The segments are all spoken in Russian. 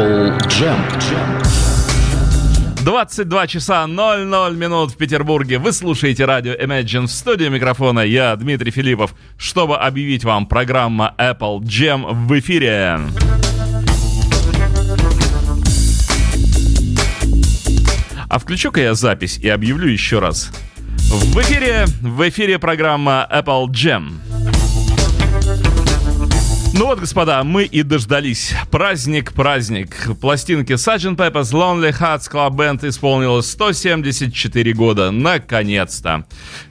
Apple Jam. 22 часа 00 минут в Петербурге. Вы слушаете радио Imagine в студии микрофона. Я Дмитрий Филиппов, чтобы объявить вам программа Apple Jam в эфире. А включу-ка я запись и объявлю еще раз. В эфире, в эфире программа Apple Jam. Ну вот, господа, мы и дождались. Праздник, праздник. Пластинки Sgt. Pepper's Lonely Hearts Club Band исполнилось 174 года. Наконец-то.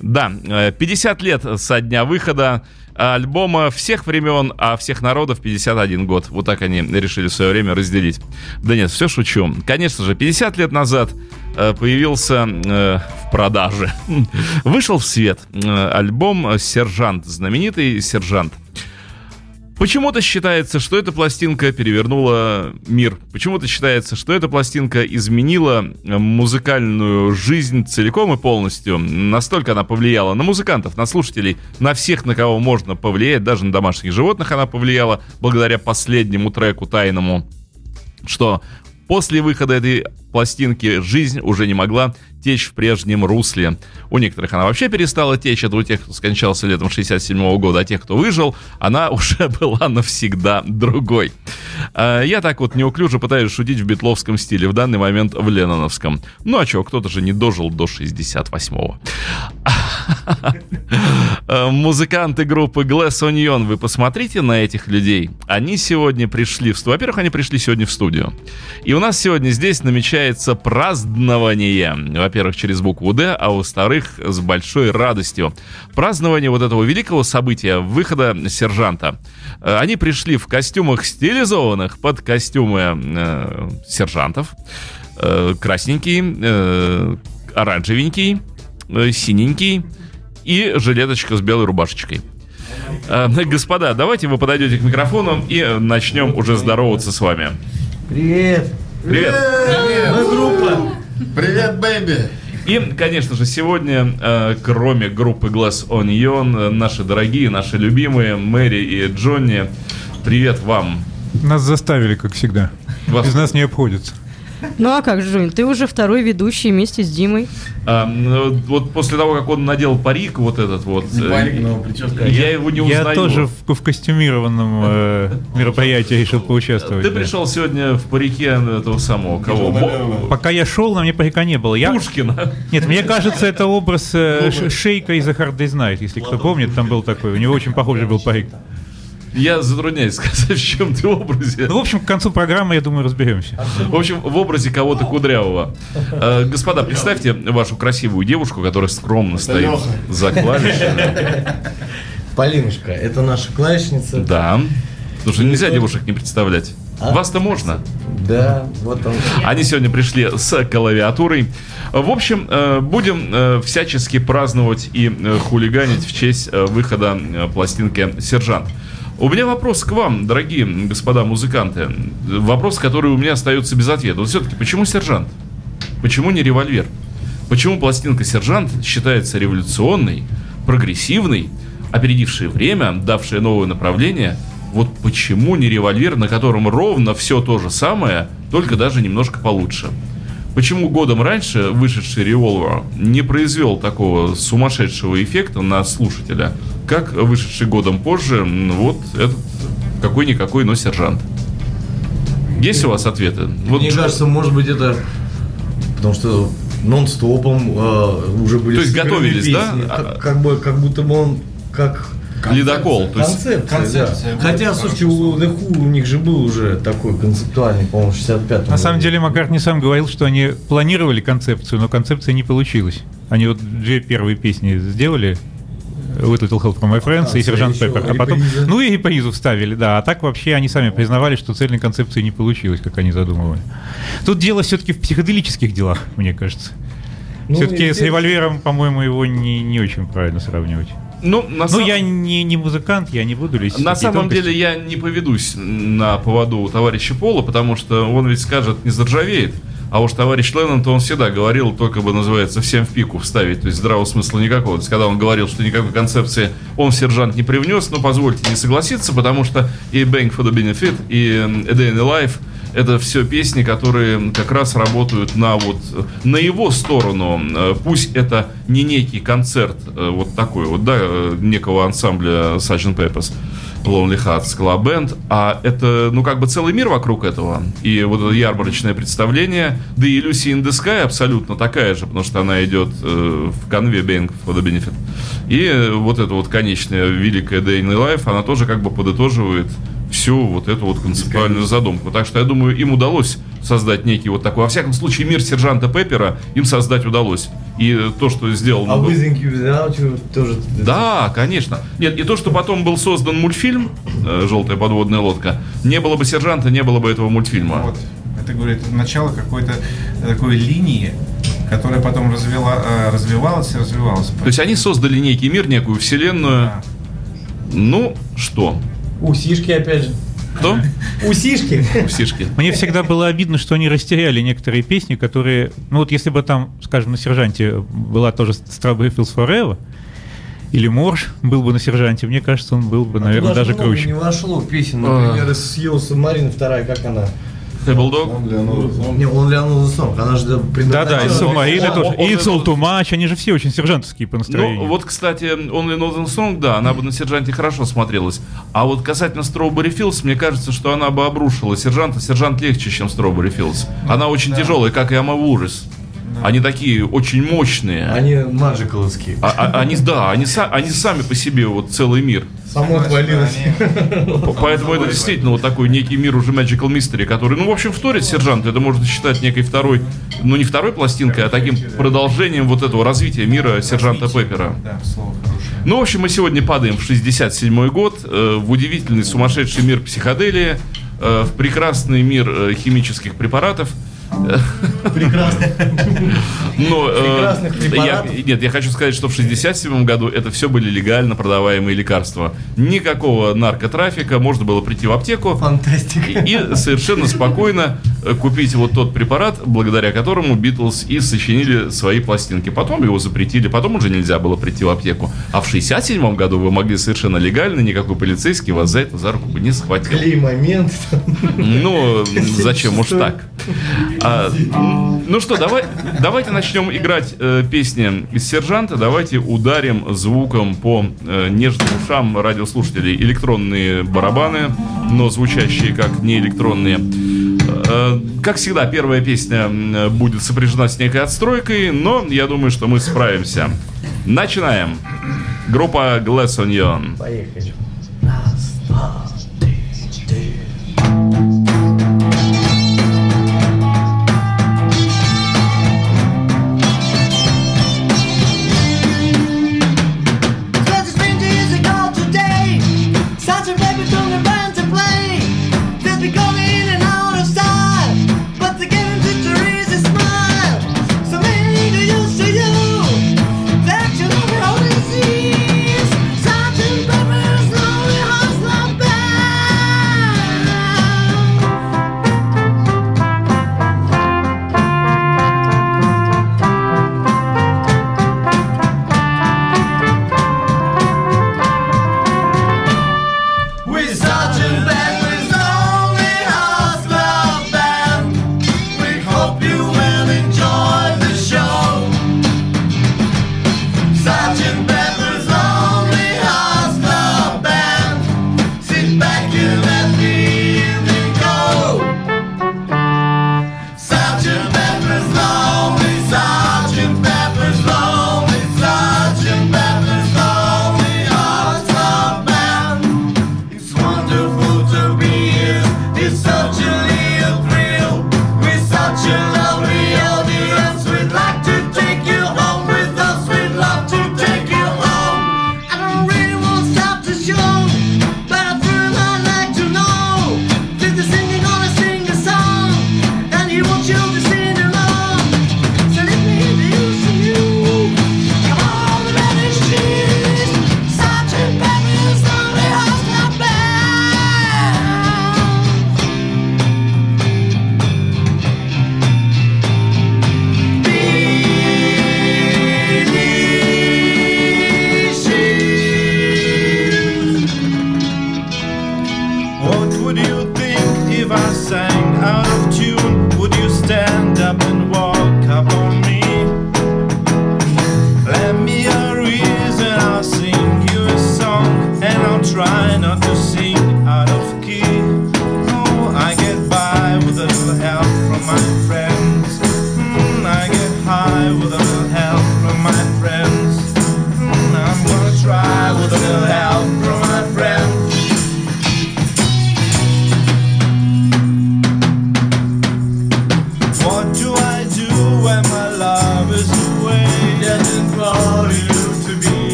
Да, 50 э, лет со дня выхода альбома всех времен, а всех народов 51 год. Вот так они решили в свое время разделить. Да нет, все шучу. Конечно же, 50 лет назад э, появился э, в продаже. Вышел в свет э, альбом «Сержант», знаменитый «Сержант». Почему-то считается, что эта пластинка перевернула мир. Почему-то считается, что эта пластинка изменила э, музыкальную жизнь целиком и полностью. Настолько она повлияла на музыкантов, на слушателей, на всех, на кого можно повлиять, даже на домашних животных она повлияла, благодаря последнему треку тайному, что После выхода этой пластинки жизнь уже не могла течь в прежнем русле. У некоторых она вообще перестала течь, это у тех, кто скончался летом 67 -го года, а тех, кто выжил, она уже была навсегда другой. А, я так вот неуклюже пытаюсь шутить в битловском стиле, в данный момент в ленноновском. Ну а что, кто-то же не дожил до 68-го. Э, музыканты группы Glass Onion, вы посмотрите на этих людей. Они сегодня пришли в. Во-первых, они пришли сегодня в студию. И у нас сегодня здесь намечается празднование. Во-первых, через букву «Д», а во-вторых, с большой радостью. Празднование вот этого великого события, выхода сержанта. Э, они пришли в костюмах стилизованных под костюмы э, сержантов. Э, красненький, э, оранжевенький, э, синенький и жилеточка с белой рубашечкой. Э, господа, давайте вы подойдете к микрофону и начнем уже здороваться с вами. Привет! Привет! Привет! Мы группа! Привет, бэйби! И, конечно же, сегодня, э, кроме группы Glass Onion, э, наши дорогие, наши любимые Мэри и Джонни, привет вам. Нас заставили, как всегда. Вас- Без нас не обходится. Ну а как, Жунь, ты уже второй ведущий вместе с Димой. А, ну, вот после того, как он надел парик вот этот вот, Не э, парик, но прическа. я его не узнаю. Я тоже в, в костюмированном э, мероприятии решил поучаствовать. Ты да. пришел сегодня в парике этого самого, кого? Бо- Пока я шел, на мне парика не было. Я... Пушкина. Нет, мне кажется, это образ э, Шейка из The Hard Day's Night, если кто помнит, там был такой. У него очень похожий был парик. Я затрудняюсь сказать, в чем ты в образе. Ну, в общем, к концу программы, я думаю, разберемся. В общем, в образе кого-то кудрявого. Э, Господа, представьте вашу красивую девушку, которая скромно стоит Лёха. за клавишами. Полинушка, это наша клавишница. Да. Потому что нельзя девушек не представлять. А? Вас-то можно. Да, вот он. Они сегодня пришли с клавиатурой. В общем, э, будем э, всячески праздновать и хулиганить в честь выхода пластинки «Сержант». У меня вопрос к вам, дорогие господа музыканты. Вопрос, который у меня остается без ответа. Вот все-таки, почему «Сержант»? Почему не «Револьвер»? Почему пластинка «Сержант» считается революционной, прогрессивной, опередившей время, давшей новое направление? Вот почему не «Револьвер», на котором ровно все то же самое, только даже немножко получше? Почему годом раньше вышедший «Револвер» не произвел такого сумасшедшего эффекта на слушателя, как вышедший годом позже вот этот какой-никакой, но «Сержант»? Есть у вас ответы? Вот Мне кажется, может быть, это потому что нон-стопом э, уже были То есть готовились, да? песни. Как, как бы, как будто бы он как ледокол. То есть концепция. концепция, да. Хотя, слушайте, у The Who у них же был уже такой концептуальный, по-моему, в 65 На самом деле, Маккартни сам говорил, что они планировали концепцию, но концепция не получилась. Они вот две первые песни сделали, With Little Help from My Friends А, и Сержант Пеппер. А потом, ну и репризу вставили, да. А так вообще они сами признавали, что цельной концепции не получилось, как они задумывали. Тут дело все-таки в психоделических делах, мне кажется. Ну, все-таки с револьвером, по-моему, его не, не очень правильно сравнивать. ну, на Ну, самом- я не, не музыкант, я не буду лезть. На самом тонкости. деле я не поведусь на поводу товарища Пола, потому что он ведь скажет, не заржавеет. А уж товарищ Леннон, то он всегда говорил, только бы, называется, всем в пику вставить, то есть здравого смысла никакого. То есть, когда он говорил, что никакой концепции он сержант не привнес, но позвольте не согласиться, потому что и Bank for the Benefit, и A Day in the Life, это все песни, которые как раз работают на вот на его сторону. Э, Пусть это не некий концерт э, вот такой вот, да, э, некого ансамбля Sgt. Peppers. Lonely Hearts Club Band, а это, ну, как бы целый мир вокруг этого. И вот это ярмарочное представление, да и Lucy in the Sky абсолютно такая же, потому что она идет э, в конве Bank for the Benefit. И вот эта вот конечная великая the Life, она тоже как бы подытоживает всю вот эту вот концептуальную задумку. Так что я думаю, им удалось создать некий вот такой, во всяком случае, мир сержанта Пеппера им создать удалось. И э, то, что сделал... А With You Without тоже... Да, конечно. Нет, и то, что потом был создан мультфильм э, «Желтая подводная лодка», не было бы сержанта, не было бы этого мультфильма. Вот. Это говорит начало какой-то такой линии, которая потом развила, э, развивалась и развивалась. То есть они создали некий мир, некую вселенную. Да. Ну, что? Усишки опять же. Кто? Усишки. Сишки. Мне всегда было обидно, что они растеряли некоторые песни, которые... Ну вот если бы там, скажем, на «Сержанте» была тоже «Strawberry Fields Forever», или «Морж» был бы на «Сержанте», мне кажется, он был бы, наверное, же даже много круче. не вошло песен. Например, из Съел Субмарина вторая, как она? Он Зон. Не, он Леонел Сонг. Она же Да-да, и он- тоже. он- И он- «It's all too much», они же все очень сержантовские по настроению. Ну, вот, кстати, Only Northern Song, да, она бы на Сержанте хорошо смотрелась. А вот касательно Strawberry Fields, мне кажется, что она бы обрушила Сержанта. Сержант легче, чем Strawberry Fields. Она очень тяжелая, как и Они такие очень мощные. Они маджикаловские. А- а- они, да, они, они сами по себе вот целый мир. Само отвалилось. Поэтому это действительно вот такой некий мир уже Magical Mystery, который, ну, в общем, вторит сержант. Это можно считать некой второй, ну, не второй пластинкой, а таким продолжением вот этого развития мира сержанта Пеппера. Да, слово хорошее. Ну, в общем, мы сегодня падаем в 67 год, э, в удивительный сумасшедший мир психоделии, э, в прекрасный мир э, химических препаратов. Прекрасно. Но, э, Прекрасных препаратов. я- нет, я хочу сказать, что в 67 году это все были легально продаваемые лекарства. Никакого наркотрафика, можно было прийти в аптеку, Фантастика. и и совершенно спокойно э, купить вот тот препарат, благодаря которому Битлз и сочинили свои пластинки. Потом его запретили, потом уже нельзя было прийти в аптеку. А в 67 году вы могли совершенно легально, никакой полицейский вас за это за руку бы не схватил. Клей момент. Ну, зачем уж так? А, ну что, давай, давайте начнем играть э, песни из «Сержанта». Давайте ударим звуком по э, нежным ушам радиослушателей. Электронные барабаны, но звучащие как не электронные. Э, как всегда, первая песня будет сопряжена с некой отстройкой, но я думаю, что мы справимся. Начинаем. Группа Glass Onion. Поехали.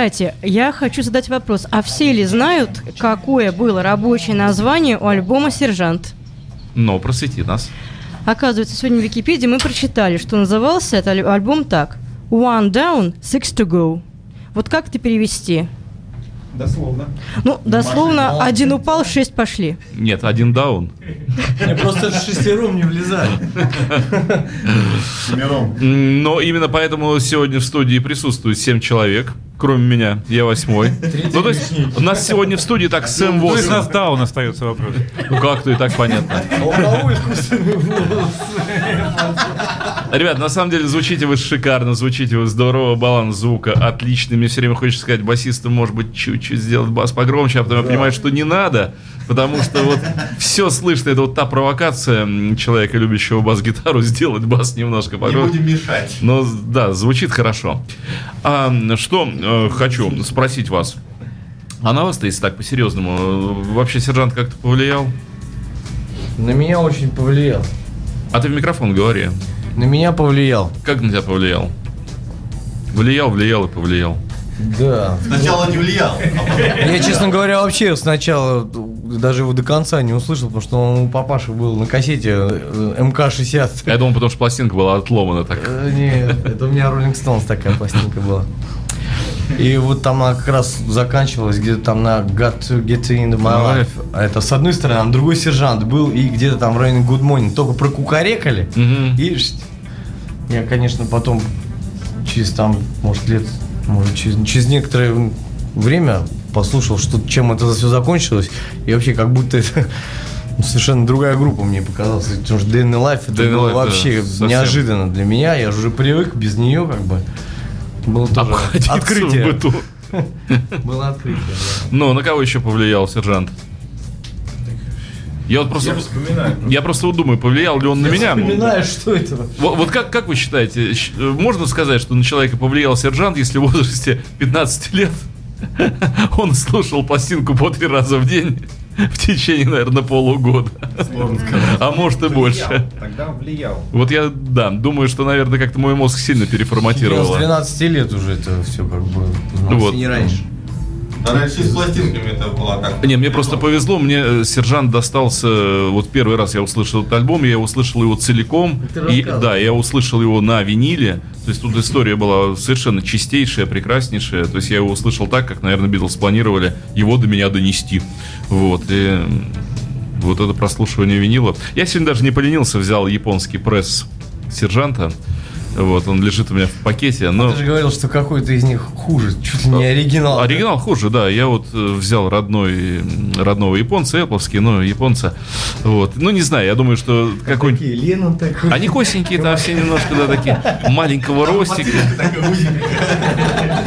Кстати, я хочу задать вопрос. А все ли знают, какое было рабочее название у альбома «Сержант»? Но просвети нас. Оказывается, сегодня в Википедии мы прочитали, что назывался этот аль- альбом так. One down, six to go. Вот как это перевести? Дословно. Ну, дословно, один упал, шесть пошли. Нет, один даун. Просто шестером не влезали. Семером. Но именно поэтому сегодня в студии присутствует 7 человек, кроме меня. Я восьмой. Ну, то есть, у нас сегодня в студии так Сэм Ну, из 8. нас даун остается вопрос. Ну, как-то и так понятно. У кого искусственный волос? Ребят, на самом деле звучите вы шикарно, звучите вы здорово, баланс звука отличный. Мне все время хочется сказать басисту, может быть, чуть-чуть сделать бас погромче, а потом я понимаю, что не надо, потому что вот все слышно. Это вот та провокация человека, любящего бас-гитару, сделать бас немножко Не погромче. будем мешать. Но да, звучит хорошо. А, что э, хочу спросить вас. А на вас-то, если так по-серьезному, э, вообще сержант как-то повлиял? На меня очень повлиял. А ты в микрофон говори. На меня повлиял. Как на тебя повлиял? Влиял, влиял и повлиял. Да. Сначала не влиял, Я, честно говоря, вообще сначала даже его до конца не услышал, потому что он у папаши был на кассете э, МК-60. Я думал, потому что пластинка была отломана так. Э, Нет, это у меня Rolling Stones такая пластинка была. И вот там она как раз заканчивалась где-то там на Got to Get into my life. А это с одной стороны, а на другой сержант был, и где-то там Raining Good Morning только прокукарекали. Мгм. И я, конечно, потом через там, может, лет, может, через, через некоторое время послушал, что чем это все закончилось, и вообще как будто это совершенно другая группа мне показалась, потому что Day in the Life это Day in было Life, вообще да, совсем. неожиданно для меня, я же уже привык без нее как бы. Было тоже Обходиться в открытие. быту. Было открытие, да. Ну, на кого еще повлиял сержант? Я вот просто... я вспоминаю. Я просто вот думаю, повлиял ли он на меня. Вспоминаю, что это. Вот, вот как, как вы считаете, можно сказать, что на человека повлиял сержант, если в возрасте 15 лет он слушал пластинку по три раза в день в течение, наверное, полугода. А может и больше. Тогда влиял. Вот я, да, думаю, что, наверное, как-то мой мозг сильно Я с переформатировало. 12 лет уже это все как бы. Вот. Не раньше. А раньше с пластинками это было как? Не, мне просто повезло, мне э, сержант достался, э, вот первый раз я услышал этот альбом, я услышал его целиком, и, да, я услышал его на виниле, то есть тут история была совершенно чистейшая, прекраснейшая, то есть я его услышал так, как, наверное, Битлз планировали его до меня донести, вот, и вот это прослушивание винила. Я сегодня даже не поленился, взял японский пресс сержанта, вот, он лежит у меня в пакете, но... Ты же говорил, что какой-то из них хуже, чуть ли не оригинал. Оригинал хуже, да. Я вот э, взял родной, родного японца, эпловский, но японца. Вот. Ну, не знаю, я думаю, что какой-нибудь... Такие, Леннон такой. Они косенькие там все немножко, да, такие маленького ростика.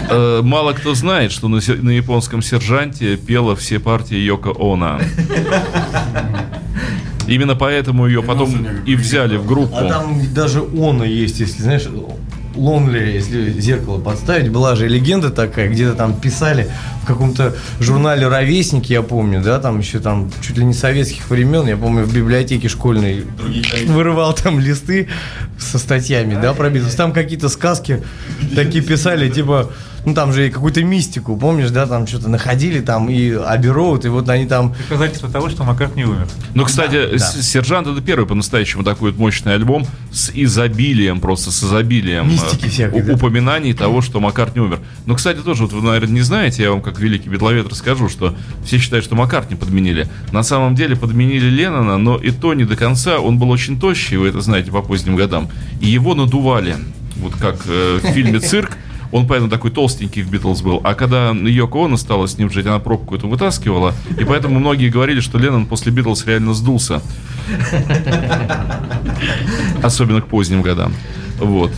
Э, Мало кто знает, что на, японском сержанте пела все партии Йоко Оно. Именно поэтому ее потом и взяли в группу. А там даже он есть, если знаешь, Лонли, если зеркало подставить, была же легенда такая, где-то там писали в каком-то журнале «Ровесники», я помню, да, там еще там чуть ли не советских времен, я помню, в библиотеке школьной вырывал там листы со статьями, да, про Битлз. Там какие-то сказки такие писали, типа, ну там же и какую-то мистику, помнишь, да, там что-то находили там и Аби Роуд, и вот они там Доказательство того, что Маккарт не умер. Ну, кстати, да. с- Сержант это первый по-настоящему такой вот мощный альбом с изобилием, просто с изобилием Мистики э, всякой, да. упоминаний того, что Маккарт не умер. Но, кстати, тоже, вот вы, наверное, не знаете, я вам как великий битловед расскажу, что все считают, что Маккарт не подменили. На самом деле подменили Леннона, но и то не до конца. Он был очень тощий, вы это знаете, по поздним годам. И его надували. Вот как э, в фильме «Цирк», он поэтому такой толстенький в Битлз был. А когда Йоко Оно стала с ним жить, она пробку эту вытаскивала. И поэтому многие говорили, что Леннон после Битлз реально сдулся. Особенно к поздним годам. Вот.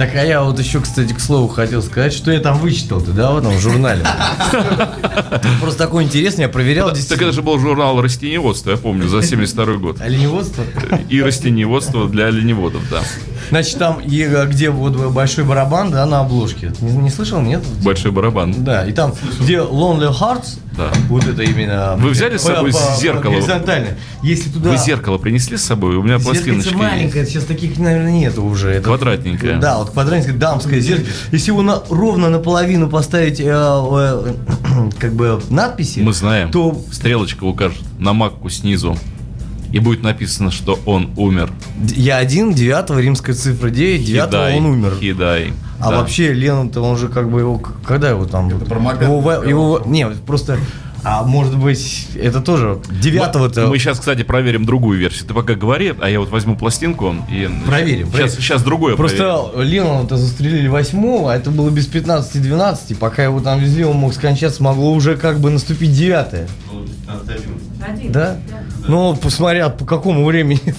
Так, а я вот еще, кстати, к слову хотел сказать, что я там вычитал-то, да, в этом журнале. Просто такой интересный, я проверял Так это же был журнал растениеводства, я помню, за 72 год. Оленеводство. И растениеводство для оленеводов, да. Значит, там, а, где вот большой барабан, да, на обложке. Не, не слышал, нет? Большой барабан. Да, и там, где Lonely Hearts, Да. вот это именно... Вы взяли с собой по- зеркало? Горизонтально. Если туда... Вы зеркало принесли с собой? У меня пластиночки маленькое, есть. сейчас таких, наверное, нету уже. Это- Квадратненькое. Да, вот квадратненькое дамское зеркало. Если его на, ровно наполовину поставить, э, э, как бы, надписи, Мы знаем. то Стрелочка укажет на макку снизу. И будет написано, что он умер. я один, девятого, римская цифра 9, девятого он умер. Хидай. А Да. вообще Леннон-то он же как бы его, когда его там? про Маккартни его, сказал. его, не, просто, а может быть, это тоже девятого-то. Мы сейчас, кстати, проверим другую версию. Ты пока говори, а я вот возьму пластинку и... Проверим, Сейчас, проверим. сейчас другое проверим. Просто Леннона-то застрелили восьмого, а это было без 15-12, пока его там везли, он мог скончаться, могло уже как бы наступить девятое. Да? Ну, посмотря по какому времени.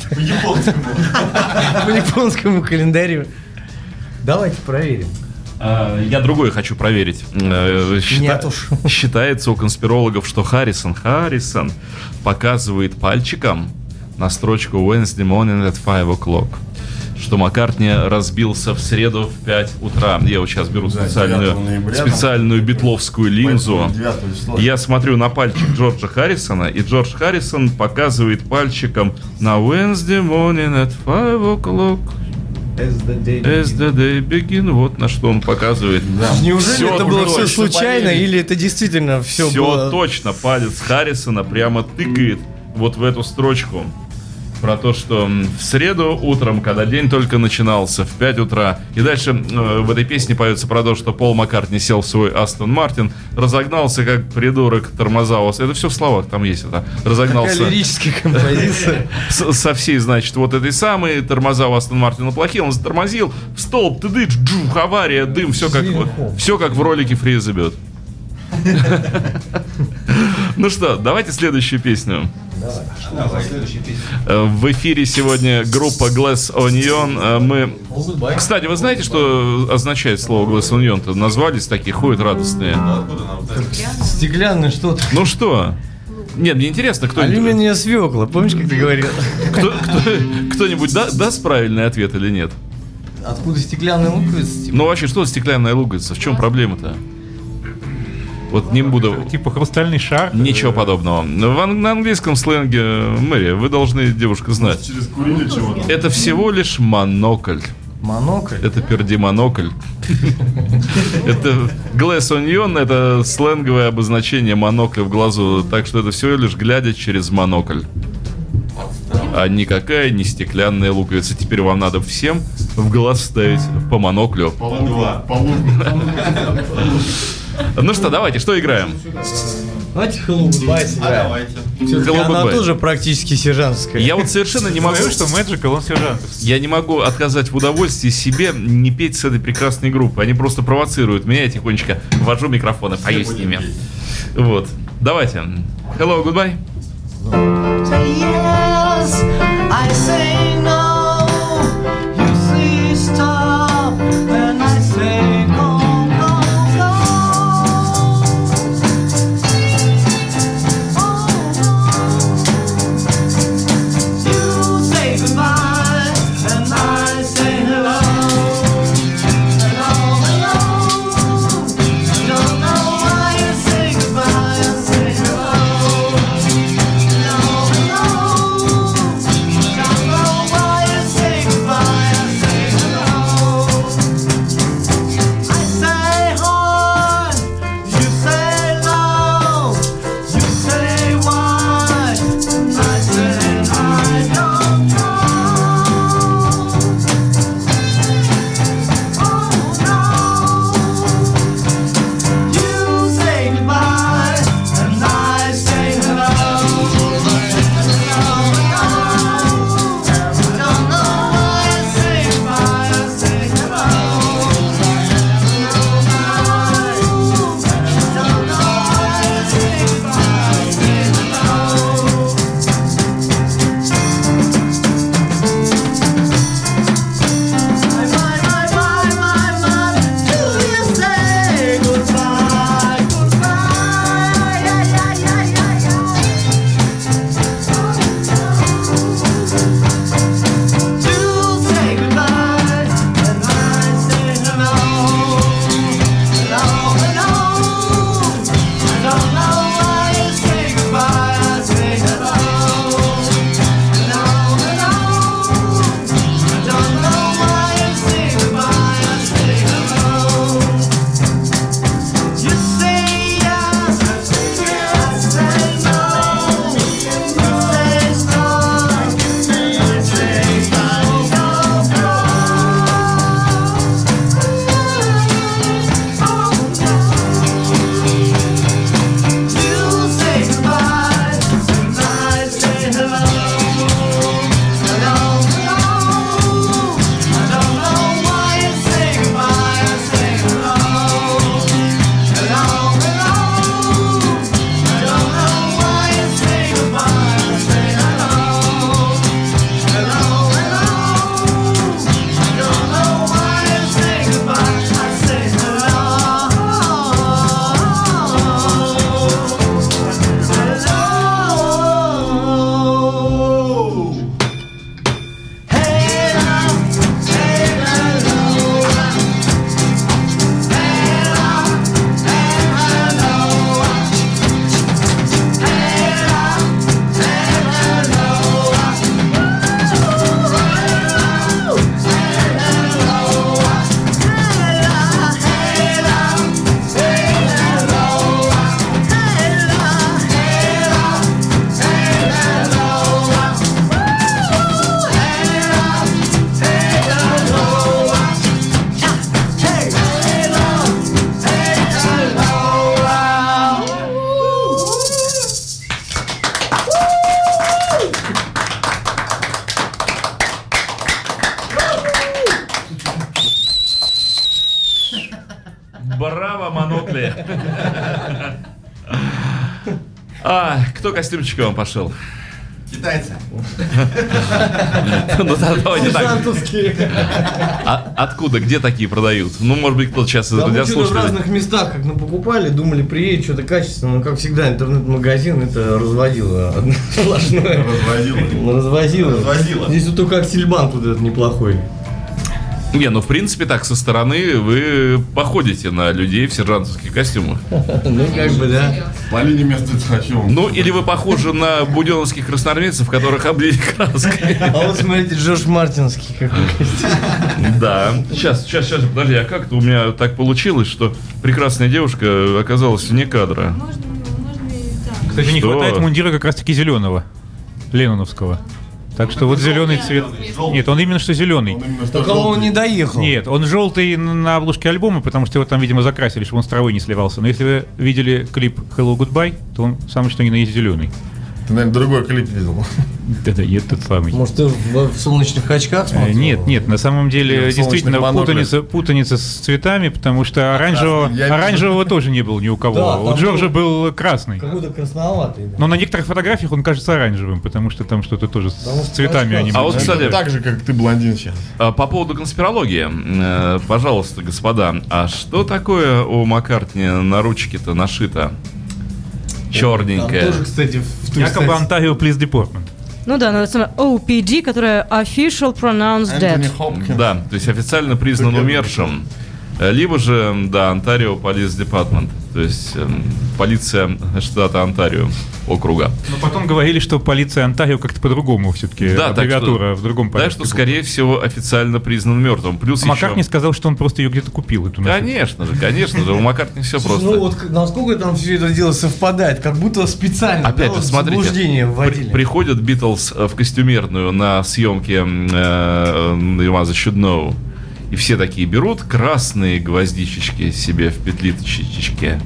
По японскому календарю. Давайте проверим. А, Я другое хочу проверить. Э, счита- Нет уж. Считается у конспирологов, что Харрисон Харрисон показывает пальчиком на строчку Wednesday morning at 5 o'clock что Маккартни разбился в среду в 5 утра. Я вот сейчас беру Да, специальную, 9 ноября, специальную битловскую линзу. 9 числа. Я смотрю на пальчик Джорджа Харрисона, и Джордж Харрисон показывает пальчиком на Wednesday morning at 5 o'clock. As the day begin, вот на что он показывает. Неужели Всё это было все случайно, или это действительно все, Все было... точно, палец Харрисона прямо тыкает вот в эту строчку. Про то, что в среду утром, когда день только начинался, в 5 утра. И дальше э, в этой песне поется про то, что Пол Маккартни сел в свой Астон Мартин, разогнался как придурок, тормоза у вас. Это все в словах, там есть это. Такая Разогнался лирическая композиция. со всей, значит, вот этой самой, тормоза у Астон Мартина плохие, он затормозил, в столб, ты дыч, джух, авария, дым, все как, все как в ролике Фризабет. Ну что, давайте следующую песню. Э, В эфире сегодня группа Glass Onion. Э, Мы... Кстати, вы знаете, что означает слово Glass Onion-то? Назвались такие, ходят радостные. Стеклянное что-то. Ну что? Нет, мне интересно, кто Алюминиевая свекла, помнишь, как ты говорил? кто, кто- кто-нибудь да- даст правильный ответ или нет? Откуда стеклянная луковица? типа? Ну вообще, что стеклянная луковица? В чем проблема-то? Вот не буду... Типа хрустальный шар. Ничего подобного. В ан- на английском сленге, Мэри, вы должны, девушка, знать. Через курили чего-то. Это всего лишь монокль. Монокль. Это пердемонокль. Это glass onion, это сленговое обозначение монокля в глазу. Так что это всего лишь глядя через монокль. А никакая не стеклянная луковица. Теперь вам надо всем в глаз ставить по моноклю. Полугла. Полугла. Ну что, давайте, что играем? Давайте Hello Goodbye А сыграем. давайте. Всё-таки Hello она Goodbye. тоже практически сержантская. Я вот совершенно не могу... Что Magical, он сержант. Я не могу отказать в удовольствии себе не петь с этой прекрасной группой. Они просто провоцируют меня, я тихонечко ввожу микрофон и пою с ними. Вот. Давайте. Hello, goodbye. Yes, I say кто костюмчиком пошел? Китайцы. Ну, давайте так. А- откуда, где такие продают? Ну, может быть, кто-то сейчас из Да мы что-то в разных местах как мы покупали, думали, приедет что-то качественное, но как всегда интернет-магазин это разводило одно сплошное. Разводила. Развозило. Развозило. Здесь вот только Аксельбанк вот этот неплохой. Не, ну в принципе так, со стороны вы походите на людей в сержантовских костюмах. Ну, как бы, да. Полине вместо Цхачева. Ну, или вы похожи на буденовских красноармейцев, которых облили краской. А вот смотрите, Джордж Мартинский какой. Да. Сейчас, сейчас, сейчас, подожди, а как-то у меня так получилось, что прекрасная девушка оказалась вне кадра? Кстати, не хватает мундира как раз-таки зеленого, леноновского. Так что вот зеленый цвет. Нет, он именно что зеленый. Только он не доехал. Нет, он желтый на обложке альбома, потому что его там, видимо, закрасили, чтобы он с травой не сливался. Но если вы видели клип Hello Goodbye, то он самый что ни на есть зеленый. Ты, наверное, другой клип видел. Это нет, тот самый. Может, ты в, в солнечных очках Э, смотрел? Нет, нет, на самом Или деле в действительно путаница, путаница с цветами, потому что оранжевого, красный, я оранжевого тоже не было ни у кого. Да, у Джорджа был- был красный. Какой-то красноватый. да. Но на некоторых фотографиях он кажется оранжевым, потому что там что-то тоже с Потому что цветами они. А вот, кстати, так же, как ты блондин сейчас. А, По поводу конспирологии, э, пожалуйста, господа, а что такое у Маккартни на ручке-то нашито? Там Черненькое. тоже, кстати, в ту, Якобы Ontario Police Department. Ну да, ну, самое OPD, которая Official Pronounced Dead. Да, то есть официально признан умершим. Либо же, да, Онтарио Police Department, то есть эм, полиция штата Онтарио, округа. Но потом говорили, что полиция Онтарио как-то по-другому все-таки. Да, так аббревиатура что- в другом порядке. Так что, скорее всего, официально признан мертвым. Плюс А Маккартни еще... сказал, что он просто ее где-то купил, эту. Конечно же, конечно же, у Маккартни все просто. Ну вот насколько там все это дело совпадает, как будто специально Опять да, же, смотрите, приходят Битлз э, в костюмерную на съемке м, э, И все такие берут красные гвоздичечки себе в петличечке,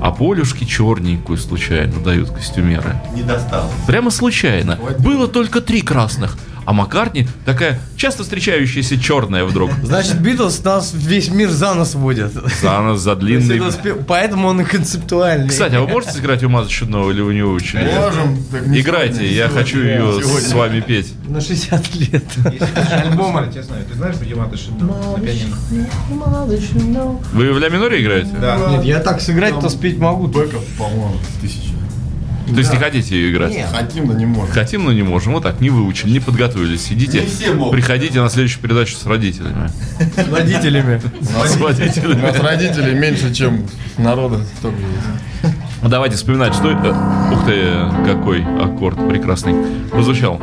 а полюшки черненькую случайно дают костюмеры. Не достал. Прямо случайно. Было только три красных. А Маккартни такая часто встречающаяся черная вдруг. Значит, Битлз нас весь мир за нос водят. За нас, за длинный. Поэтому он и концептуальный. Кстати, а вы можете сыграть Should Know или вы не очень? Можем. так не Играйте, я хочу ее с вами петь. На 60 лет. Альбома. Я знаю, ты знаешь, где Шиндо на пианино? Вы в ля миноре играете? Да. Нет, я так сыграть-то спеть могу. Бэков, по-моему, тысяча. То есть не хотите ее играть? Нет. Хотим, но не можем. Хотим, но не можем. Вот так, не выучили, не подготовились. Идите, Не все могут. приходите на следующую передачу с родителями. С родителями. С родителями. у нас родителей меньше, чем народа. Ну, Давайте вспоминать, что... э, Ух ты, какой аккорд прекрасный. Прозвучал.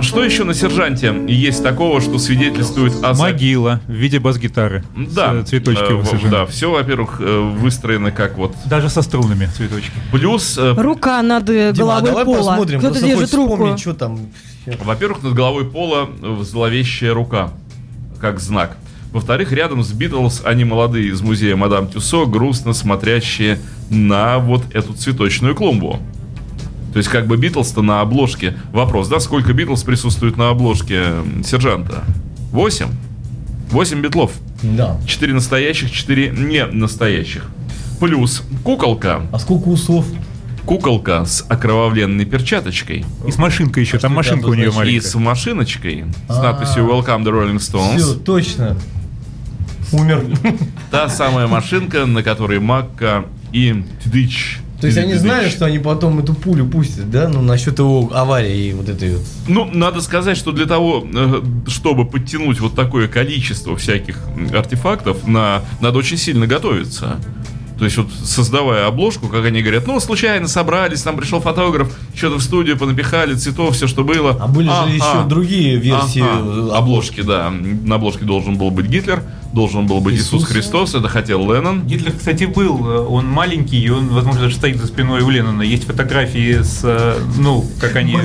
Что еще на сержанте есть такого, что свидетельствует о... Могила в виде бас-гитары. Да, С цветочки э. Да, все, во-первых, э, выстроено как вот... Даже со струнами цветочки. Плюс, э, Рука над э, Дима, а головой давай пола. посмотрим, Кто-то держит руку. вспомнить, что там. Во-первых, над головой пола э, зловещая рука, как знак. Во-вторых, рядом с Битлз они молодые из музея Мадам Тюсо, грустно смотрящие на вот эту цветочную клумбу. То есть как бы Битлз-то на обложке. Вопрос, да, сколько Битлз присутствует на обложке сержанта? Восемь? Восемь битлов. Да. Четыре настоящих, четыре не настоящих. Плюс куколка. А сколько усов? Куколка с окровавленной перчаточкой. И с машинкой еще. Там что это машинка у нее обозначает? И с маленькая. машиночкой с А. надписью Welcome the Rolling Stones. Все, точно. Умер. Та самая машинка, на которой Макка и Тдыч. То есть они знали, что они потом эту пулю пустят, да? Ну, насчет его аварии и вот этой вот. Ну, надо сказать, что для того, э, чтобы подтянуть вот такое количество всяких артефактов, на, надо очень сильно готовиться. То есть вот создавая обложку, как они говорят, ну, случайно собрались, там пришел фотограф, что-то в студию понапихали, цветов, все, что было. А были же Ага. еще другие версии Ага. э, Обложки, да. На обложке должен был быть Гитлер, должен был быть Иисус, Иисус. Христос, это хотел Леннон. Гитлер, кстати, был, э, он маленький, и он, возможно, даже стоит за спиной у Леннона. Есть фотографии с, э, ну, как они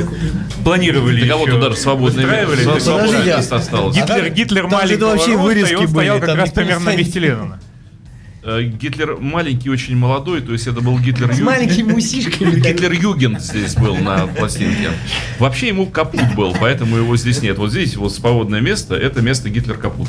планировали Для кого-то даже свободное выстраивали. Подожди, осталось. Гитлер, А Гитлер маленького вообще вырезки и он стоял были, как там раз примерно на месте Леннона. Э, Гитлер маленький, очень молодой, то есть это был Гитлер С маленькими усишками. Гитлер Югент здесь был на пластинке. Вообще ему капут был, поэтому его здесь нет. Вот здесь вот свободное место, это место Гитлер капут.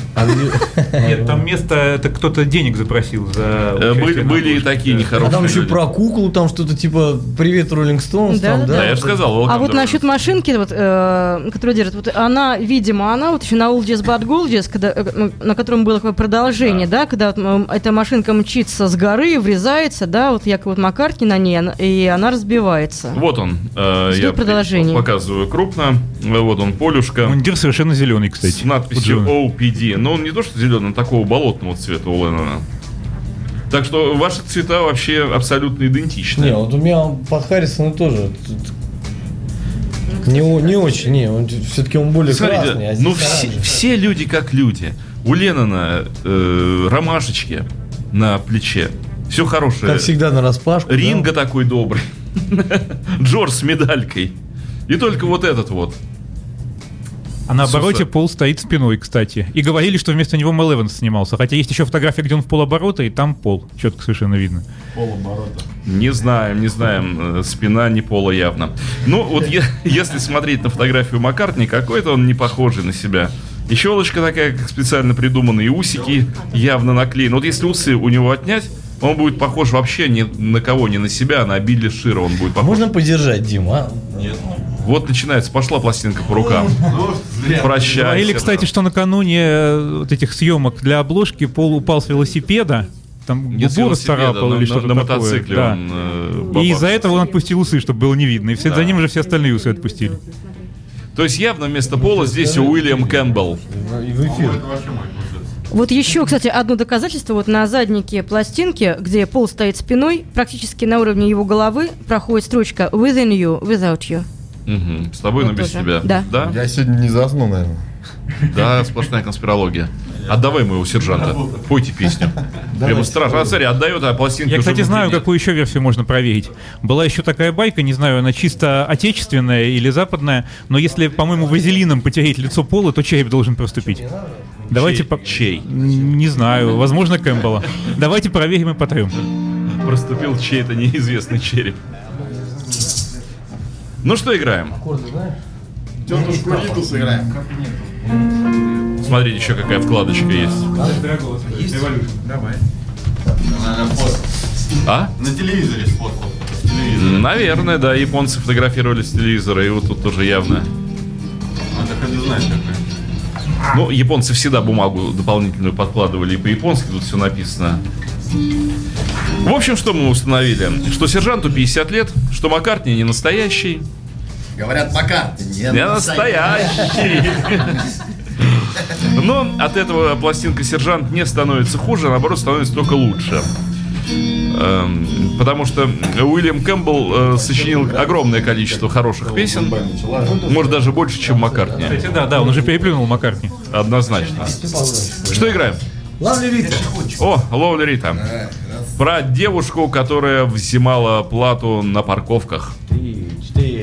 Нет, там место, это кто-то денег запросил за Э, Были, были и такие да. А нехорошие там еще люди. про куклу, там что-то типа «Привет, Роллинг Стоунс», Да, там, да, да? Я же сказал, А вот насчет машинки, вот, э, которую держит, вот она, видимо, она вот еще на Old Jazz Bad Gold Jazz, когда, э, ну, на котором было продолжение, да, когда эта машинка машинка мчится с горы, врезается, да, вот якобы вот Маккартни на ней, и она разбивается. Вот он. э, я продолжения. показываю крупно. Вот он, полюшка. Мундир совершенно зеленый, кстати. С надписью. OPD. Но он не то, что зеленый, он такого болотного цвета у Леннона. Так что ваши цвета вообще абсолютно идентичны. Не, вот у меня по Харрисону тоже тут не, не очень, не, он все-таки он более Смотрите, красный, а ну все, все люди как люди. У Леннона э, ромашечки на плече. Все хорошее. Как всегда на распашку. да? Ринга такой добрый. Джордж с медалькой. И только вот этот вот. А на обороте Слушай. Пол стоит спиной, кстати. И говорили, что вместо него Мэл Эванс снимался. Хотя есть еще фотография, где он в полоборота, и там Пол. Четко совершенно видно. Полоборота. Не знаем, не знаем. э, Спина не пола явно. Ну, вот е- если смотреть на фотографию Маккартни, какой-то он не похожий на себя. И щелочка такая, как специально придуманная, и усики явно наклеены. Вот если усы у него отнять, он будет похож вообще ни на кого, не на себя, а на Билли Шира он будет А похож. можно подержать, Дима? а? Вот начинается, пошла пластинка по рукам. Прощай. Говорили, Сержант. кстати, что накануне э, вот этих съемок для обложки Пол упал с велосипеда. Там Не губу расцарапал или что-то на такое. мотоцикле Да. он, э, И из-за этого он отпустил усы, чтобы было не видно. И вслед Да. за ним уже все остальные усы отпустили. То есть явно вместо Пола здесь Уильям Кэмпбелл. И в эфир. Вот еще, кстати, одно доказательство. Вот на заднике пластинки, где Пол стоит спиной, практически на уровне его головы проходит строчка «Within you, without you». Мгм. С тобой, но Вот без тоже. тебя. Да. Да? Я сегодня не засну, наверное. Да, сплошная конспирология. Отдавай моего сержанта. Пойте песню. Ему страшно. А, смотри, отдает, а пластинки Я, кстати, знаю, какую еще версию можно проверить. Была еще такая байка, не знаю, она чисто отечественная или западная, но если, по-моему, вазелином потереть лицо Пола, то череп должен проступить. Давайте Чей? по- Чей? Не знаю, возможно, Кэмпбелла. Давайте проверим и потрем. Проступил чей-то неизвестный череп. Ну что играем? Тетушку Риту сыграем. Смотрите, еще какая вкладочка есть. Давай. А? На телевизоре сфоткал. Наверное, да. Японцы фотографировали с телевизора, и вот тут тоже явно. Ну, какая. Ну, японцы всегда бумагу дополнительную подкладывали, и по-японски тут все написано. В общем, что мы установили? Что сержанту 50 лет, что Маккартни не настоящий. Говорят, Маккартни. Не Не настоящий. Но от этого пластинка «Сержант» не становится хуже, а наоборот, становится только лучше. Эм, Потому что Уильям Кэмпбелл э, сочинил огромное количество хороших песен, может даже больше, чем Маккартни. Кстати, да, да, он уже переплюнул Маккартни. Однозначно. Что играем? Лавли Рита. О, Ловли Рита. Про девушку, которая взимала плату на парковках. Три, четыре.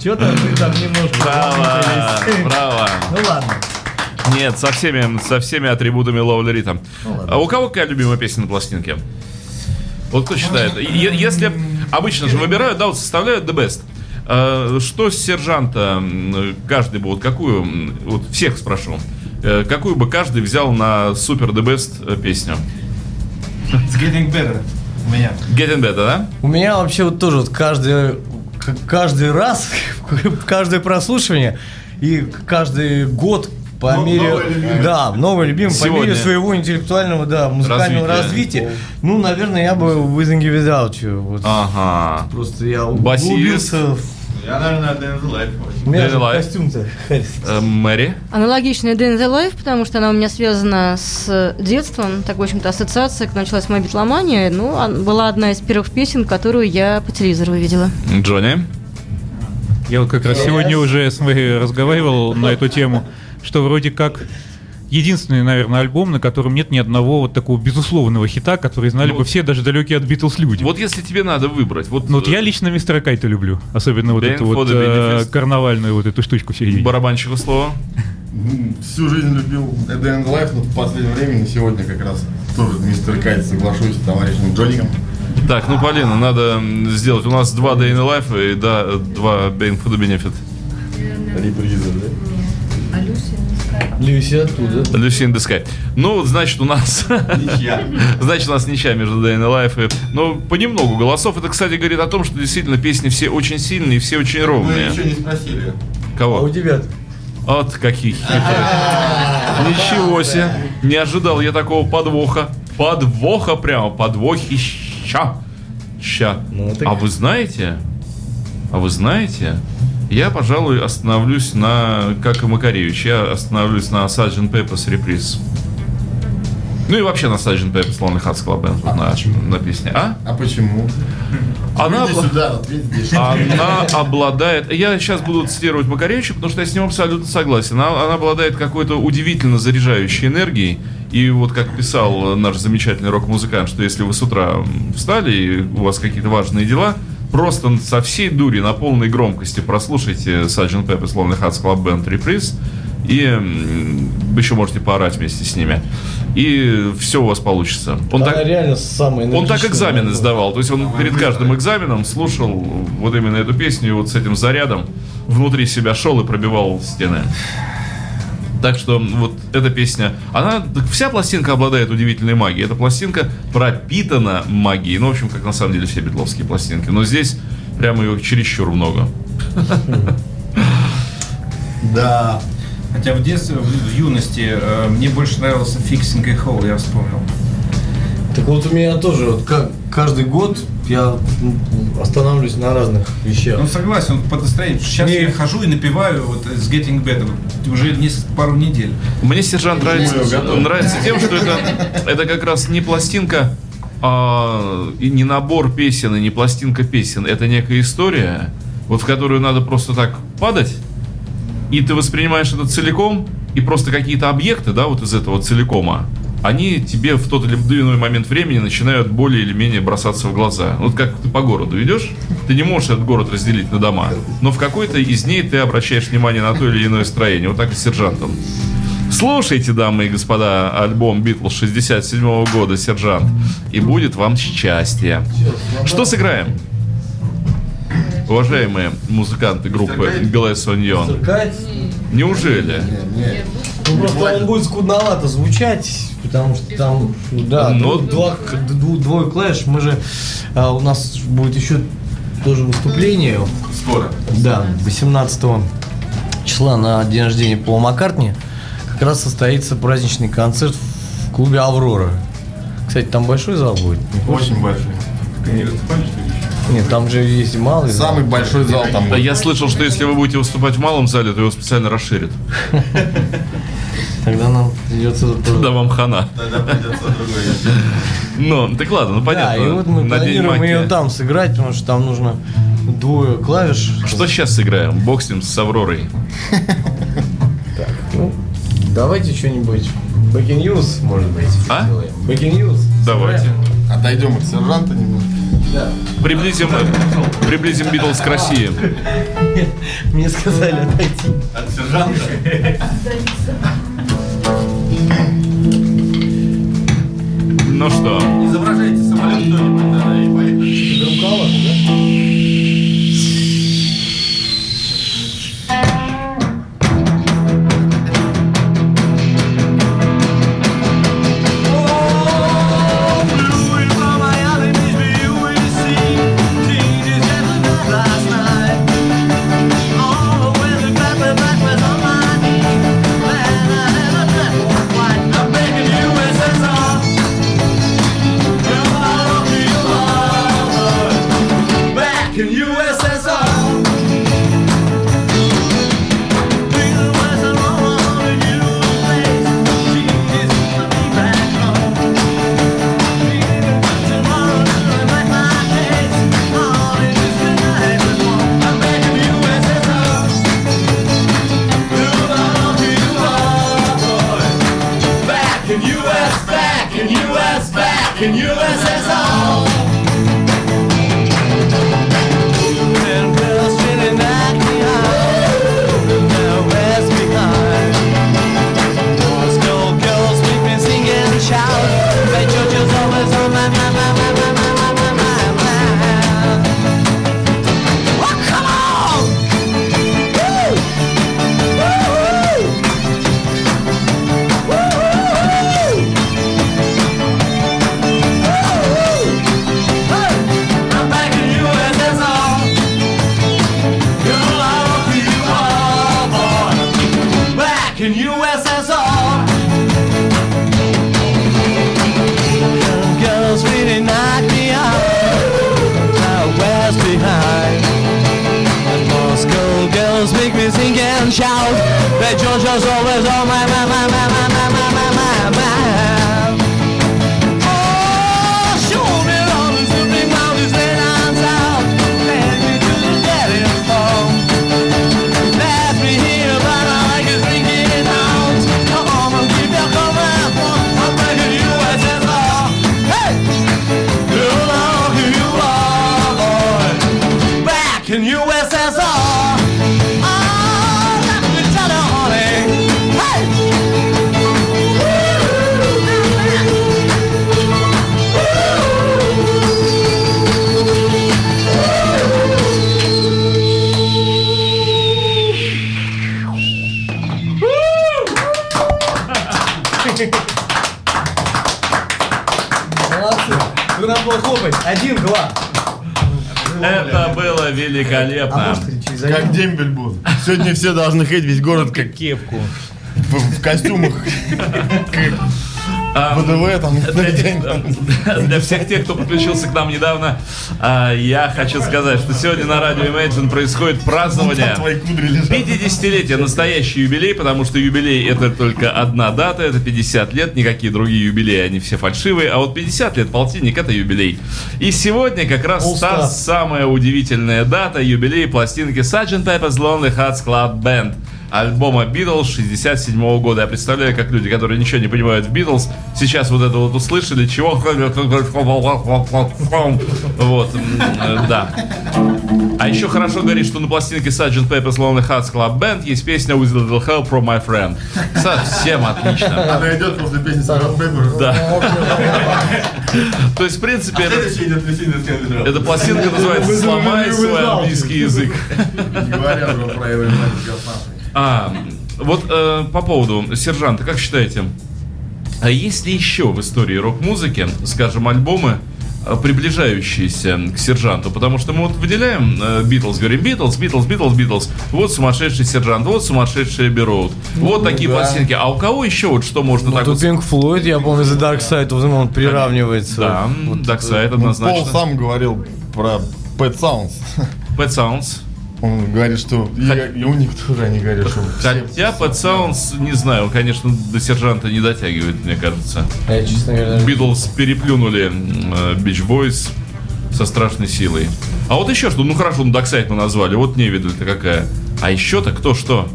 Что-то вы там немножко... Браво, браво. Ну ладно. Нет, со всеми, со всеми атрибутами ловли ритм. ладно. А у кого какая любимая песня на пластинке? Вот кто считает? Если обычно же выбирают, да, вот составляют the best. А, Что с сержанта каждый бы, вот какую, вот всех спрошу, э, какую бы каждый взял на супер the best э, песню? It's getting better. У меня. Getting Better, да? У меня вообще вот тоже вот каждый, каждый раз, каждое прослушивание и каждый год по Ну, мере, любимое. да, новый любимый, по Сегодня. мере своего интеллектуального, да, музыкального Развития. развития. Ну, наверное, я бы Within Give Without You. Вот. Ага. Просто я Басист. углубился. в- Я, наверное, Day in the Life. У меня же костюм-то. Э, Мэри? Аналогичная Day in the Life, потому что она у меня связана с детством. Так, в общем-то, ассоциация, когда началась моя битломания. Ну, была одна из первых песен, которую я по телевизору увидела. Джонни? Я вот как раз сегодня уже с Мэри разговаривал на эту тему, что вроде как единственный, наверное, альбом, на котором нет ни одного вот такого безусловного хита, который знали Ну, бы все, даже далекие от Битлз люди. Вот если тебе надо выбрать, вот, Ну вот э, я лично мистера Кайта люблю, особенно вот эту вот э, карнавальную вот эту штучку в середине. барабанщику слово. Всю жизнь любил the Life, но в последнее время, сегодня как раз тоже мистер Кайт, соглашусь с товарищем Джоником. Так, ну, Полина, надо сделать. У нас два Day in Life и да, два Bang for the Benefit. Реприза, да? Люси оттуда. Lucy in the Sky. Ну, вот, значит, у нас... Ничья. Значит, у нас ничья между Day the Life и... Ну, понемногу голосов. Это, кстати, говорит о том, что действительно песни все очень сильные и все очень Мы ровные. еще не спросили. А у Кого? тебя От каких Ничего себе. Не ожидал я такого подвоха. Подвоха прямо. Подвохища. Ща. Ну, так- А вы знаете? А вы знаете? Я, пожалуй, остановлюсь на, как и Макаревич, я остановлюсь на Sgt. Pepper's Reprise. Ну и вообще на Sgt. Pepper's Lonely Hearts Club Band, вот на, на песне. А? А почему? Она, обла- сюда, ответь здесь. она обладает... Я сейчас буду цитировать Макаревича, потому что я с ним абсолютно согласен. Она, она обладает какой-то удивительно заряжающей энергией. И вот как писал наш замечательный рок-музыкант, что если вы с утра встали и у вас какие-то важные дела, просто со всей дури на полной громкости прослушайте Sgt. Pepper's Lonely Hearts Club Band Reprise и вы еще можете поорать вместе с ними. И все у вас получится. Он Она так, реально самая он так экзамены сдавал. То есть он перед каждым экзаменом слушал вот именно эту песню и вот с этим зарядом внутри себя шел и пробивал стены. Так что вот эта песня, она, вся пластинка обладает удивительной магией. Эта пластинка пропитана магией. Ну, в общем, как на самом деле все битловские пластинки. Но здесь прямо ее чересчур много. Да. Хотя в детстве, в юности, э, мне больше нравился Fixing a Hole, я вспомнил. Так вот у меня тоже, вот как каждый год я м, останавливаюсь на разных вещах. Ну, согласен, вот по настроению. Сейчас Не- я хожу и напиваю вот с Getting Better уже несколько, пару недель. Мне сержант нравится, нравится тем, что это, это как раз не пластинка, а, и не набор песен, и не пластинка песен. Это некая история, вот в которую надо просто так падать, и ты воспринимаешь это целиком, и просто какие-то объекты, да, вот из этого целикома, они тебе в тот или иной момент времени начинают более или менее бросаться в глаза. Вот как ты по городу идешь, ты не можешь этот город разделить на дома, но в какой-то из ней ты обращаешь внимание на то или иное строение. Вот так и с сержантом. Слушайте, дамы и господа, альбом Битлз 67 года «Сержант», и будет вам счастье. Что сыграем? Уважаемые музыканты группы Glass Onion, неужели? Нет, ну просто он будет скудновато звучать, потому что там, да, Но- двух- два, двое клэш, мы же, а, у нас будет еще тоже выступление, Скоро. да, 18 числа на день рождения Пола Маккартни, как раз состоится праздничный концерт в клубе «Аврора». Кстати, там большой зал будет? Не хочешь? очень большой. Нет, там же есть малый зал. Самый большой зал там. Да я слышал, что если вы будете выступать в малом зале, то его специально расширят. Тогда нам придется... тоже- Да вам хана. Тогда придется другой. Ну, так ладно, ну понятно. Да, и вот мы планируем ее там сыграть, потому что там нужно двое клавиш. Что сейчас сыграем? Бог с Авророй. Ну, давайте что-нибудь. Breaking News, может быть. А? сделаем. Breaking News. Давайте. Отойдем от сержанта немного. Приблизим, приблизим Битлз к России. Мне сказали отойти. От сержанта. Ну что, Изображайте самолет кто-нибудь, да, и поехали. Back дембель был. Сегодня все должны ходить, весь город как кепку. в, в костюмах. А, ВДВ там. Для всех тех, кто подключился к нам недавно, а, я хочу сказать, что сегодня на радио Imagine происходит празднование Твои кудри лежат. 50-летие, настоящий юбилей, потому что юбилей это только одна дата, это 50 лет, никакие другие юбилеи, они все фальшивые, а вот 50 лет полтинник это юбилей. И сегодня как раз та самая удивительная дата, юбилей пластинки Sgt. Pepper's Lonely Hearts Club Band альбома Beatles 67 года. Я представляю, как люди, которые ничего не понимают в Beatles, сейчас вот это вот услышали, чего... Вот, э, да. А еще хорошо говорит, что на пластинке Sgt. Pepper's Lonely Hearts Club Band есть песня With a Little Help from My Friend. Совсем отлично. Она идет после песни Сарат Пеппер. Да. То есть, в принципе, Скандинав. эта пластинка называется «Сломай свой английский язык». Говоря уже про его. А, вот э, по поводу сержанта, как считаете, а есть ли еще в истории рок-музыки, скажем, альбомы, э, приближающиеся к сержанту? Потому что мы вот выделяем э, Битлз, говорим Битлз, Битлз, Битлз, Битлз. Вот сумасшедший сержант, вот сумасшедший Эбби Вот такие да. пластинки. А у кого еще вот что можно так Тут вот... Pink Floyd, я помню, The Dark Side Moon приравнивается. Да, Вот Dark Side Ну, однозначно. Пол сам говорил про Pet Sounds. Pet Sounds. Он говорит, что и, и у них тоже они говорят, что все- Хотя Pet Sounds, не знаю, он, конечно, до сержанта не дотягивает, мне кажется. Я, честно говоря, Битлз переплюнули Бич Бойс со страшной силой. А вот еще что, ну хорошо, ну Доксайд мы назвали, вот невидаль-то какая. А еще-то кто что?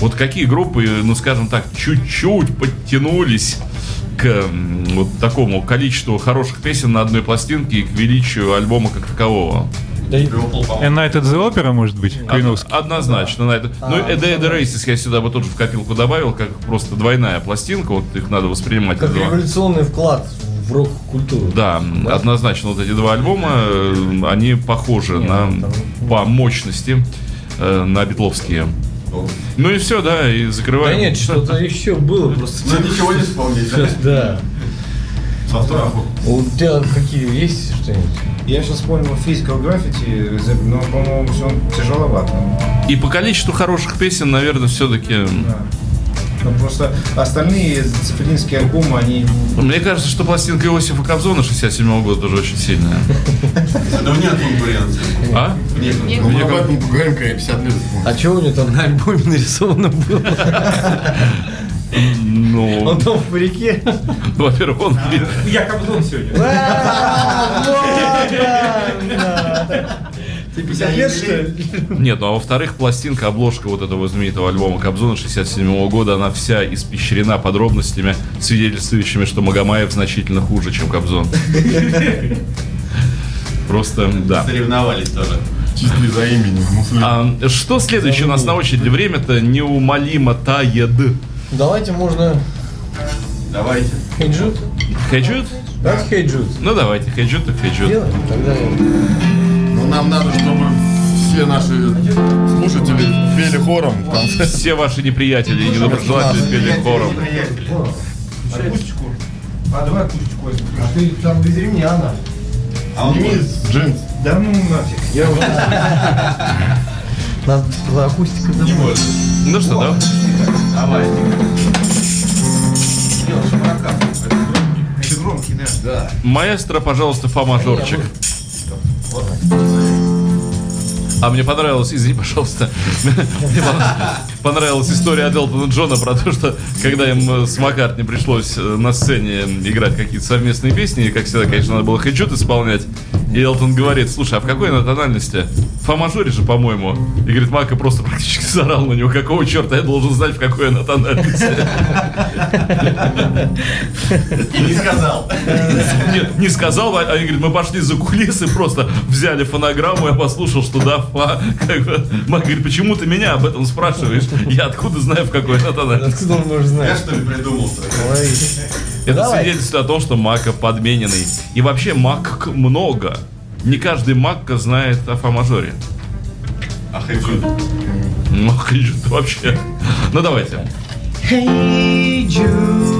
Вот какие группы, ну скажем так, чуть-чуть подтянулись к вот такому количеству хороших песен на одной пластинке и к величию альбома как такового. Да и- Night at the Opera, может быть, Куиновский. Од- Однозначно. На это. Ну, A Day at the Races я сюда бы тоже в копилку добавил, как просто двойная пластинка, вот их надо воспринимать. Как два. революционный вклад в рок-культуру. Да, однозначно вот эти два альбома, э, они похожи на, по мощности э, на битловские. Ну и все, да, и Да закрываем. нет, что-то еще было просто. Ну, ничего не вспомнить, да? Со страху. У тебя какие есть что-нибудь? Я сейчас вспомнил Physical Graffiti, за- но, по-моему, все тяжеловато. И по количеству хороших песен, наверное, все-таки... Да. Ну, просто остальные цифринские альбомы, они... Мне кажется, что пластинка Иосифа Кобзона 67 года тоже очень сильная. Да нет конкуренции. А? Нет, мы об этом поговорим, когда 50 лет. А что у него там на альбоме нарисовано было? Ну, Он там в парике? во-первых, он... Я Кобзон сегодня. Тебе 50 лет, что ли? Нет, ну а во-вторых, пластинка, обложка вот этого знаменитого альбома Кобзона 67 года, она вся испещрена подробностями, свидетельствующими, что Магомаев значительно хуже, чем Кобзон. Просто, да. Соревновались тоже. Чисто из-за имени. Муслим. А, что следующее у нас на очереди? Время-то неумолимо тает. Давайте можно Давайте. Hey Jude. Hey Jude? Давайте Hey Jude. Ну давайте, Hey Jude и Hey Jude. Делаем, тогда Ну, нам надо, чтобы все наши слушатели пели хором в конце. Все ваши неприятели и недоброжелатели пели хором. Акустику? А давай акустику возьмем. А ты там без ремня, она. А он джинс. Да ну нафиг. Я Надо была акустика домой. Ну что, да? Давай. Это громкий, да. Маэстро, пожалуйста, фа-мажорчик. А мне понравилась, извини, пожалуйста, понравилась история от Элтона Джона про то, что когда им э, с Маккартни пришлось э, на сцене играть какие-то совместные песни, и, как всегда, конечно, надо было хэджут исполнять, и Элтон говорит, слушай, а в какой она тональности? В фа-мажоре же, по-моему. И говорит, Мака просто практически заорал на него, какого черта я должен знать, в какой она тональности. Не сказал. Нет, не сказал, а- они говорят, мы пошли за кулисы, просто взяли фонограмму, я послушал, что да, фа. Как бы. Мак говорит, почему ты меня об этом спрашиваешь? Я откуда знаю, в какой она тональности? Откуда он может Я знать? что ли придумал-то? Это Давай. свидетельствует о том, что Мака подмененный. И вообще Мак много. Не каждый Макка знает о фа-мажоре. А хэджут? Ну, конечно, вообще. Ну, давайте. Hey Jude,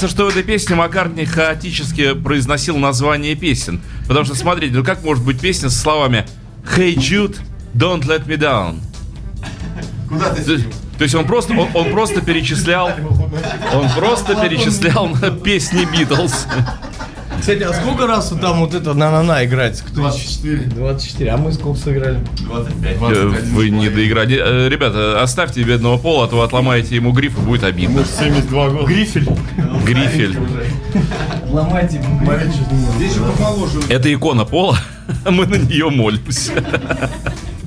кажется, что в этой песне Маккартни хаотически произносил название песен. Потому что, смотрите, ну как может быть песня со словами «Hey Jude, don't let me down». Куда ты То, есть- то есть он просто, он, он просто перечислял, он просто перечислял песни Битлз. Кстати, а сколько раз вот там вот это на-на-на играть? Кто 24. 24. А мы сколько сыграли? 25. Э, Вы не доиграли. Э, Ребята, оставьте бедного пола, а то вы отломаете ему гриф и будет обидно. 72 года. Грифель. Грифель. Ломайте. Здесь же помоложе. Это икона пола. Мы на нее молимся.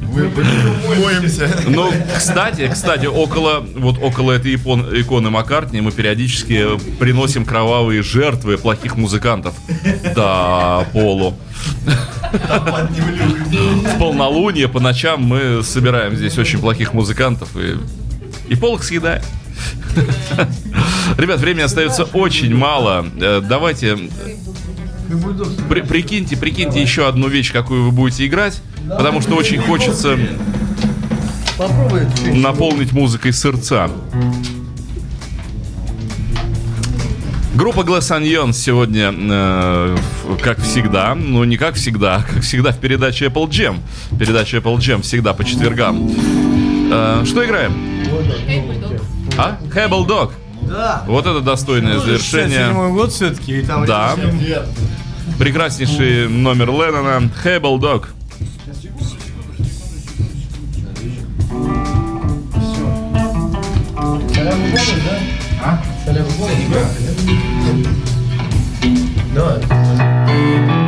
Мы моемся. Ну, кстати, кстати, около вот около этой икон- иконы Маккартни мы периодически приносим кровавые жертвы плохих музыкантов. Да, Полу. В полнолуние по ночам мы собираем здесь очень плохих музыкантов и, и Пол их съедает. Ребят, времени остается очень мало. Э, Давайте при- прикиньте, прикиньте еще одну вещь, какую вы будете играть, потому что очень хочется наполнить музыкой сердца. Группа Onion сегодня, э, как всегда, ну не как всегда, а как всегда в передаче Apple Jam. Передача Apple Jam всегда по четвергам. Э, что играем? А? Hebel Dog. Да. Вот это достойное завершение. 67 год все-таки. И там Да. Прекраснейший номер Леннона. Hebel Dog. Да.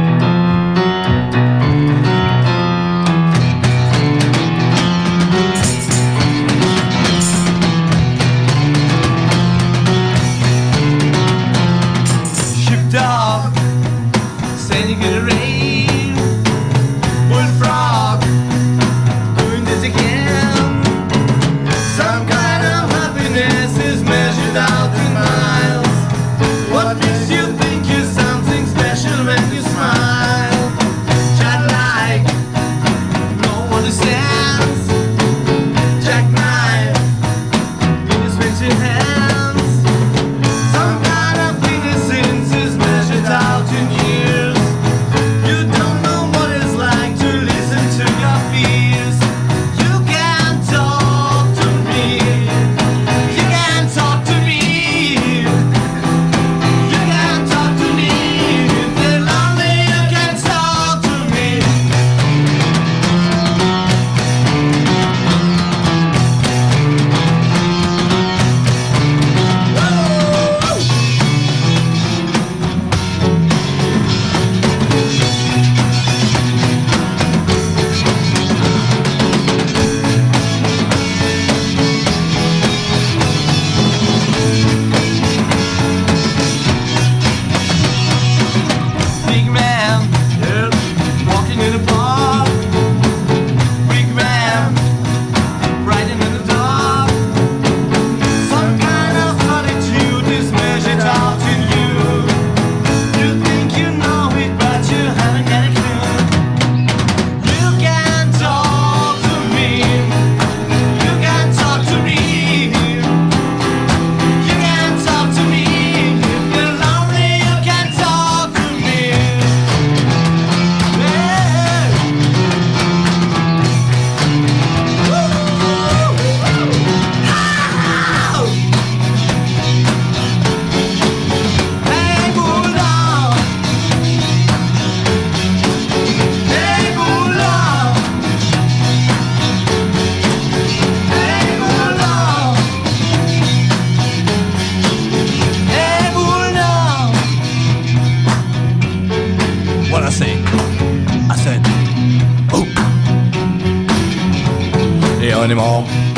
anymore.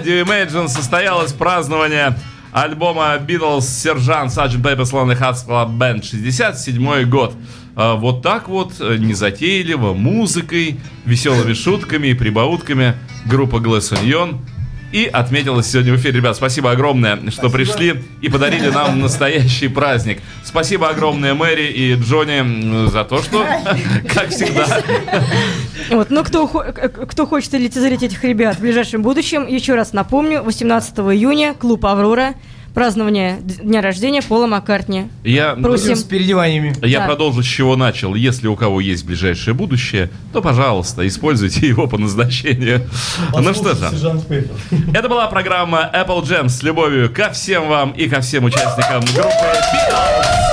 Радио Imagine состоялось празднование альбома Beatles Сержант Sgt. Pepper's Lonely Hearts Club Band 67 год. А, Вот так вот, э, незатейливо, музыкой, веселыми шутками и прибаутками группа Glass Onion и отметилась сегодня в эфире. Ребят, спасибо огромное, что пришли и подарили нам настоящий праздник. Спасибо огромное Мэри и Джонни за то, что, как всегда, Вот, ну кто, хо- э, кто хочет лицезреть этих ребят в ближайшем будущем, еще раз напомню, 18 июня, клуб «Аврора», празднование дня рождения Пола Маккартни. я... Просим. С переодеваниями. Я Да. продолжу с чего начал. Если у кого есть ближайшее будущее, то, пожалуйста, используйте его по назначению. Ну что же, это была программа Apple Jam с любовью ко всем вам и ко всем участникам группы Beatles.